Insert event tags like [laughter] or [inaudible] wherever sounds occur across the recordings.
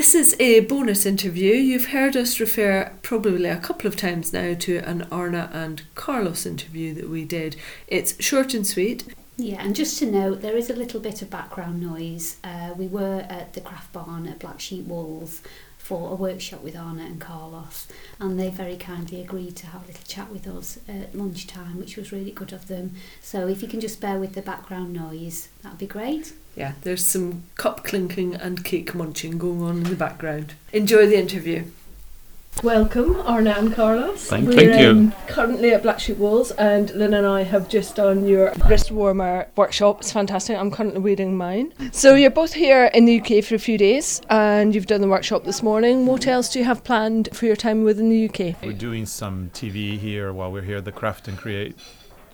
this is a bonus interview. You've heard us refer probably a couple of times now to an Arne and Carlos interview that we did. It's short and sweet. Yeah, and just to note, there is a little bit of background noise. Uh, we were at the craft barn at Black Sheep Wools for a workshop with Arne and Carlos, and they very kindly agreed to have a little chat with us at lunchtime, which was really good of them. So if you can just bear with the background noise, that'd be great. Yeah, there's some cup clinking and cake munching going on in the background. Enjoy the interview. Welcome, Arne and Carlos. Thank, We're thank you. um, currently at Black Sheep Wools, and Lynn and I have just done your wrist warmer workshop. It's fantastic. I'm currently wearing mine. So you're both here in the UK for a few days, and you've done the workshop this morning. What else do you have planned for your time within the UK? We're doing some TV here while we're here at the Craft and Create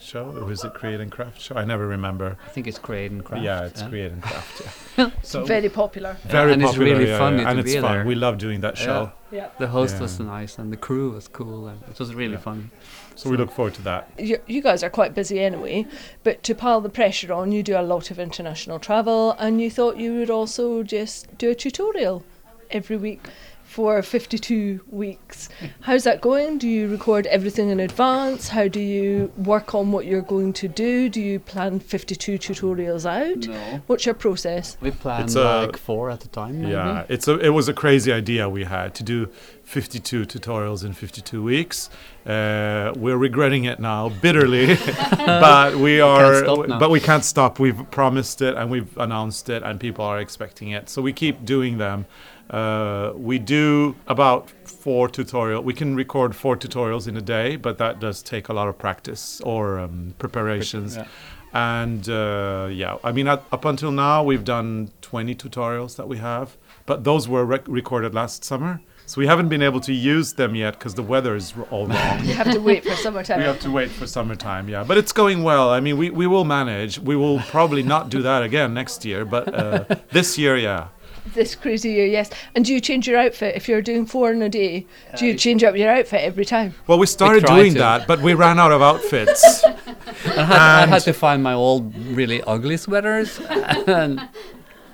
show. Or is it Create and Craft show? I never remember. I think it's Create and Craft. yeah, it's Create and Craft. Yeah. [laughs] [laughs] so Very popular. very and it's really yeah, funny yeah, and to it's be fun. there. We love doing that show. Yeah. The host Yeah. was nice and the crew was cool and it was really Yeah. fun. So we look forward to that. you, you guys are quite busy anyway, but to pile the pressure on, you do a lot of international travel, and you thought you would also just do a tutorial every week for 52 weeks. How's that going? Do you record everything in advance? How do you work on what you're going to do? Do you plan 52 tutorials out? No. What's your process? We planned It's a- like four at a time. Maybe. Yeah, it's a it was a crazy idea we had to do 52 tutorials in 52 weeks. Uh, we're regretting it now bitterly, [laughs] but we are stop now. but we can't stop. We've promised it and we've announced it and people are expecting it. So we keep doing them. Uh, we do about four tutorial. We can record four tutorials in a day, but that does take a lot of practice or um, preparations. Yeah. And uh, yeah, I mean, up up until now, we've done 20 tutorials that we have, but those were rec- recorded last summer. So we haven't been able to use them yet because the weather is all wrong. [laughs] You have to wait for summertime. we have to wait for summertime, yeah. But it's going well. I mean, we, we will manage. We will probably not do that again next year, but uh, this year, yeah. This crazy year, yes. And do you change your outfit if you're doing four in a day? Do you change up your outfit every time? Well, we started try doing to. that, but we ran out of outfits. [laughs] I, had, I had to find my old really ugly sweaters [laughs] and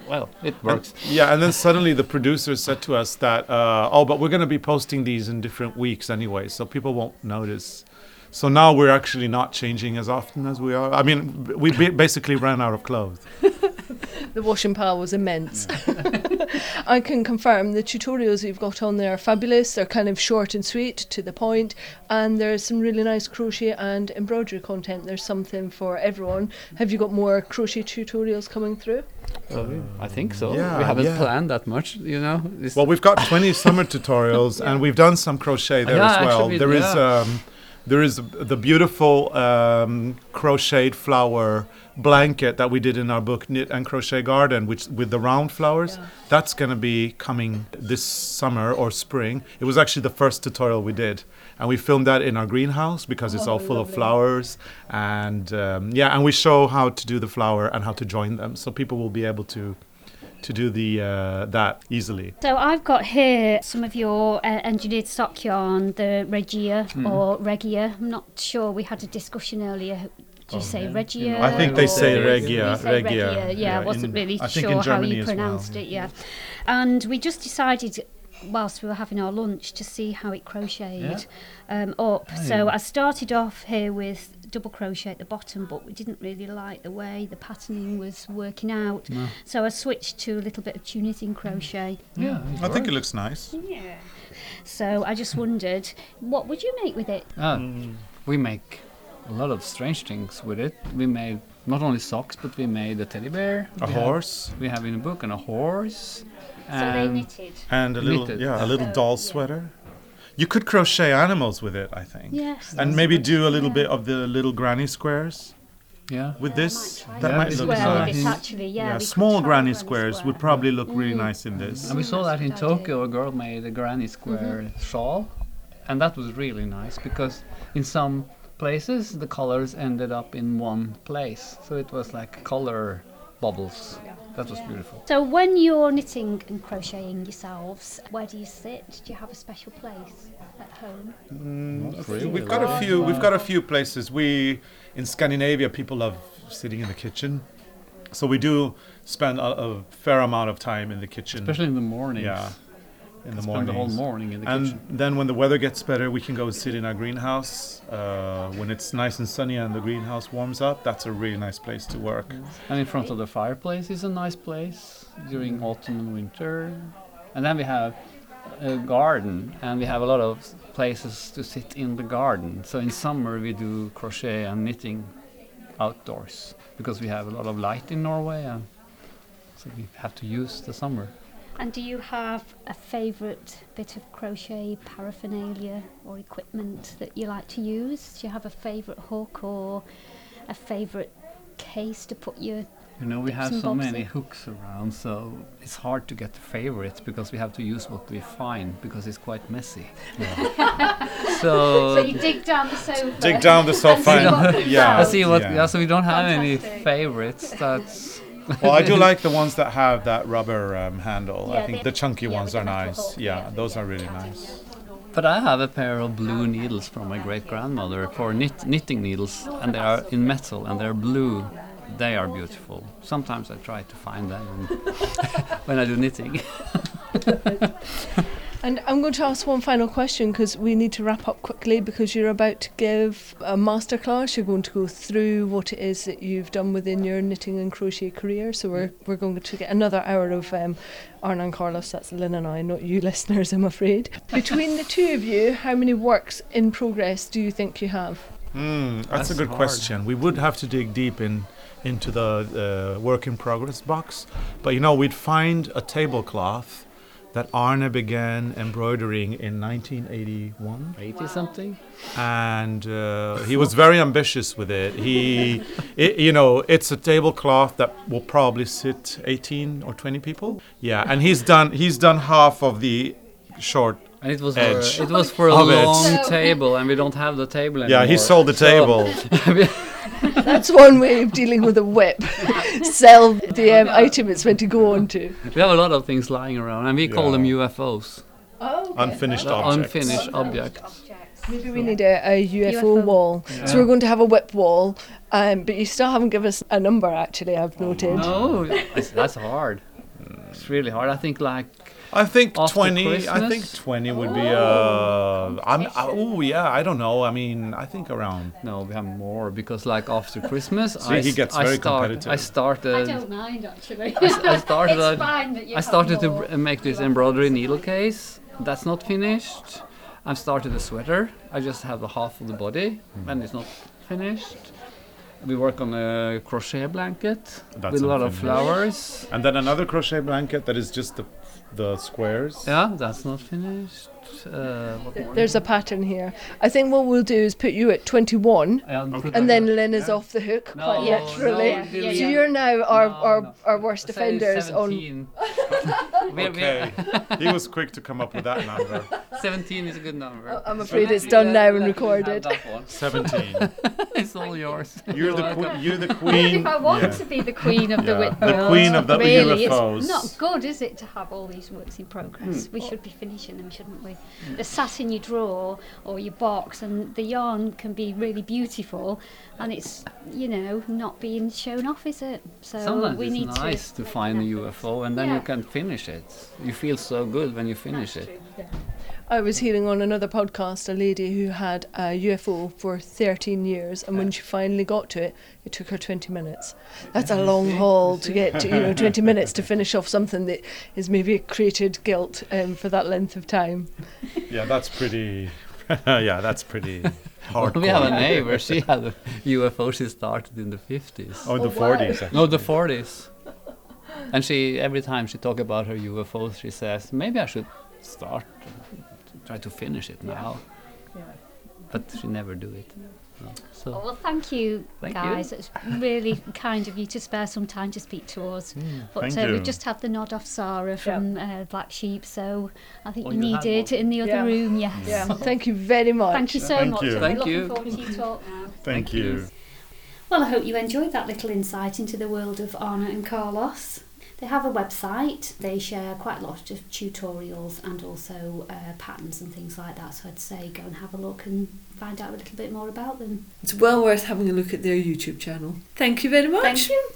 well, it works. Yeah, and then suddenly the producers said to us that, uh, oh, but we're going to be posting these in different weeks anyway, so people won't notice. So now we're actually not changing as often as we are. I mean, we basically ran out of clothes. The washing pile was immense. [laughs] I can confirm the tutorials you've got on there are fabulous. They're kind of short and sweet, to the point. point, and there's some really nice crochet and embroidery content. There's something for everyone. Have you got more crochet tutorials coming through? So I think so. Yeah, we haven't yeah. planned that much, you know. This- Well, we've got 20 summer tutorials, [laughs] and we've done some crochet there Yeah, as well. actually, There is yeah. um, there is the beautiful um, crocheted flower blanket that we did in our book Knit and Crochet Garden, which with the round flowers. That's going to be coming this summer or spring. It was actually the first tutorial we did. And we filmed that in our greenhouse because it's Oh, all full of flowers, and um, yeah, and we show how to do the flower and how to join them, so people will be able to to do the uh, that easily. So I've got here some of your uh, engineered sock yarn, the Regia or Regia. I'm not sure. We had a discussion earlier. Do you say Regia? I think they say You Regia. say Regia. Yeah, I wasn't in- really I sure how Germany you as well, pronounced it. Yeah, and we just decided. Whilst we were having our lunch, to see how it crocheted um, up. So I started off here with double crochet at the bottom, but we didn't really like the way the patterning was working out. So I switched to a little bit of Tunisian crochet. yeah, I think it looks nice. Yeah. So I just wondered, what would you make with it? Ah, Mm. we make a lot of strange things with it. We made not only socks, but we made a teddy bear. A we have- horse we have in a book and a horse. So they and knitted. and a little Knitted. yeah, a little So, doll yeah. sweater. You could crochet animals with it, I think. Yes. And maybe do a little Yeah. bit of the little granny squares Yeah. with Yeah, this. might that Yeah, might look nice. with it nice. actually, yeah. Yeah, small granny granny squares square. would probably look really Mm. nice in this. And we saw that in. Tokyo, a girl made a granny square Mm-hmm. shawl, and that was really nice because in some places the colors ended up in one place, so it was like color bubbles. That was beautiful. So when you're knitting and crocheting yourselves, where do you sit? Do you have a special place at home? Mm, really. We've got a few. We've got a few places. We in Scandinavia, people love sitting in the kitchen, so we do spend a, a fair amount of time in the kitchen. Especially in the mornings. Yeah, in the morning. the whole morning in the and kitchen. then when the weather gets better, we can go sit in our greenhouse. Uh, when it's nice and sunny and the greenhouse warms up, that's a really nice place to work. And in front of the fireplace is a nice place during autumn and winter. And then we have a garden, and we have a lot of places to sit in the garden. So in summer we do crochet and knitting outdoors because we have a lot of light in Norway, and so we have to use the summer. And do you have a favourite bit of crochet paraphernalia or equipment that you like to use? Do you have a favourite hook or a favourite case to put your You know, we have so many in. hooks around, so it's hard to get the favorites because we have to use what we find because it's quite messy. [laughs] so, So you dig down the sofa. Dig down the sofa. see and- [laughs] yeah, I see what. yeah. Yeah. so we don't have any favorites. That's well, I do like the ones that have that rubber um, handle. Yeah, I think the chunky yeah, ones are nice. Yeah, yeah, those are really nice. But I have a pair of blue needles from my great grandmother for knit, knitting needles, and they are in metal and they're blue. They are beautiful. Sometimes I try to find them [laughs] when I do knitting. [laughs] And I'm going to ask one final question because we need to wrap up quickly because you're about to give a masterclass. You're going to go through what it is that you've done within your knitting and crochet career. So we're, we're going to get another hour of um, Arne and Carlos. That's Lynn and I, not you [laughs] listeners, I'm afraid. Between the two of you, how many works in progress do you think you have? Mm, that's, That's a good hard. question. We would have to dig deep in into the uh, work in progress box, but you know, we'd find a tablecloth that Arne began embroidering in 1981, 80 something. and uh, he was very ambitious with it. He, [laughs] it, you know, it's a tablecloth that will probably sit 18 or 20 people. Yeah, and he's done he's done half of the short. And it was Edge. for, it was for a Of it. long table, and we don't have the table anymore. Yeah, he sold the So- table. [laughs] [laughs] That's one way of dealing with a WIP. [laughs] Sell the um, item it's meant to go on to. we have a lot of things lying around, and we call them UFOs, Oh, Unfinished the objects. unfinished objects. Maybe we need a, a UFO, UFO. wall. So we're going to have a WIP wall, um, but you still haven't given us a number. Actually, I've noted. No, that's, that's hard. It's really hard. I think like I think After 20 I think 20 would be uh I'm oh yeah, I don't know. I mean, I think around no, we have more because like after Christmas, [laughs] See, I, he gets I very start, competitive. I started. I don't mind actually. I, s- I [laughs] started. it's a- fine that you I started to make this embroidery needle case. That's not finished. I've started a sweater. I just have the half of the body, and it's not finished. We work on a crochet blanket That's with a lot of flowers. and then another crochet blanket that is just the the squares. Yeah, that's not finished. Uh. There's a pattern here. I think what we'll do is put you at 21, Yeah, put and then Lynn is off the hook No, quite literally. no, Yeah, yeah, So you're now our, No, our, no. our worst offenders on. [laughs] Okay. he was quick to come up with that number. 17 is a good number. Oh, I'm afraid it's done now and recorded. 17. [laughs] it's all yours. You're the welcome. que- you're the [laughs] Well, queen. if I want yeah. to be the queen of the Yeah. The queen of the really, UFOs. it's not good, is it, to have all these works in progress? Hmm. We should be finishing them, shouldn't we? They're sat in your drawer or your box, and the yarn can be really beautiful, and it's you know not being shown off, is it? So Sometimes we it's need nice to, find a UFO and then you can finish it. You feel so good when you finish it. I was hearing on another podcast a lady who had a UFO for 13 years, and when she finally got to it, it took her 20 minutes. That's a long haul to get to, you know, 20 minutes to finish off something that is maybe created guilt um, for that length of time. [laughs] Yeah, that's pretty. [laughs] yeah, that's pretty [laughs] hard. we have a neighbor, she had a UFO she started in the 50s. Oh, the Oh, wow. 40s. Actually. No, the 40s. And she every time she talk about her UFOs, she says, maybe I should start, try to finish it now. But she never do it. No. Oh, So well, thank you, Thank you. guys. It's really [laughs] kind of you to spare some time to speak to us. But thank uh, you. we've just had the nod off Sarah from uh, Black Sheep, so I think Oh, you you need it in the other Yeah. room. Yes. Yeah, [laughs] thank you very much. Thank you so Thank much. you. We're Thank you. forward to your talk now. Thank, Thank you. you. Well, I hope you enjoyed that little insight into the world of Anna and Carlos. They have a website. They share quite a lot of tutorials and also uh, patterns and things like that. So I'd say go and have a look and find out a little bit more about them. It's well worth having a look at their YouTube channel. Thank you very much. Thank you.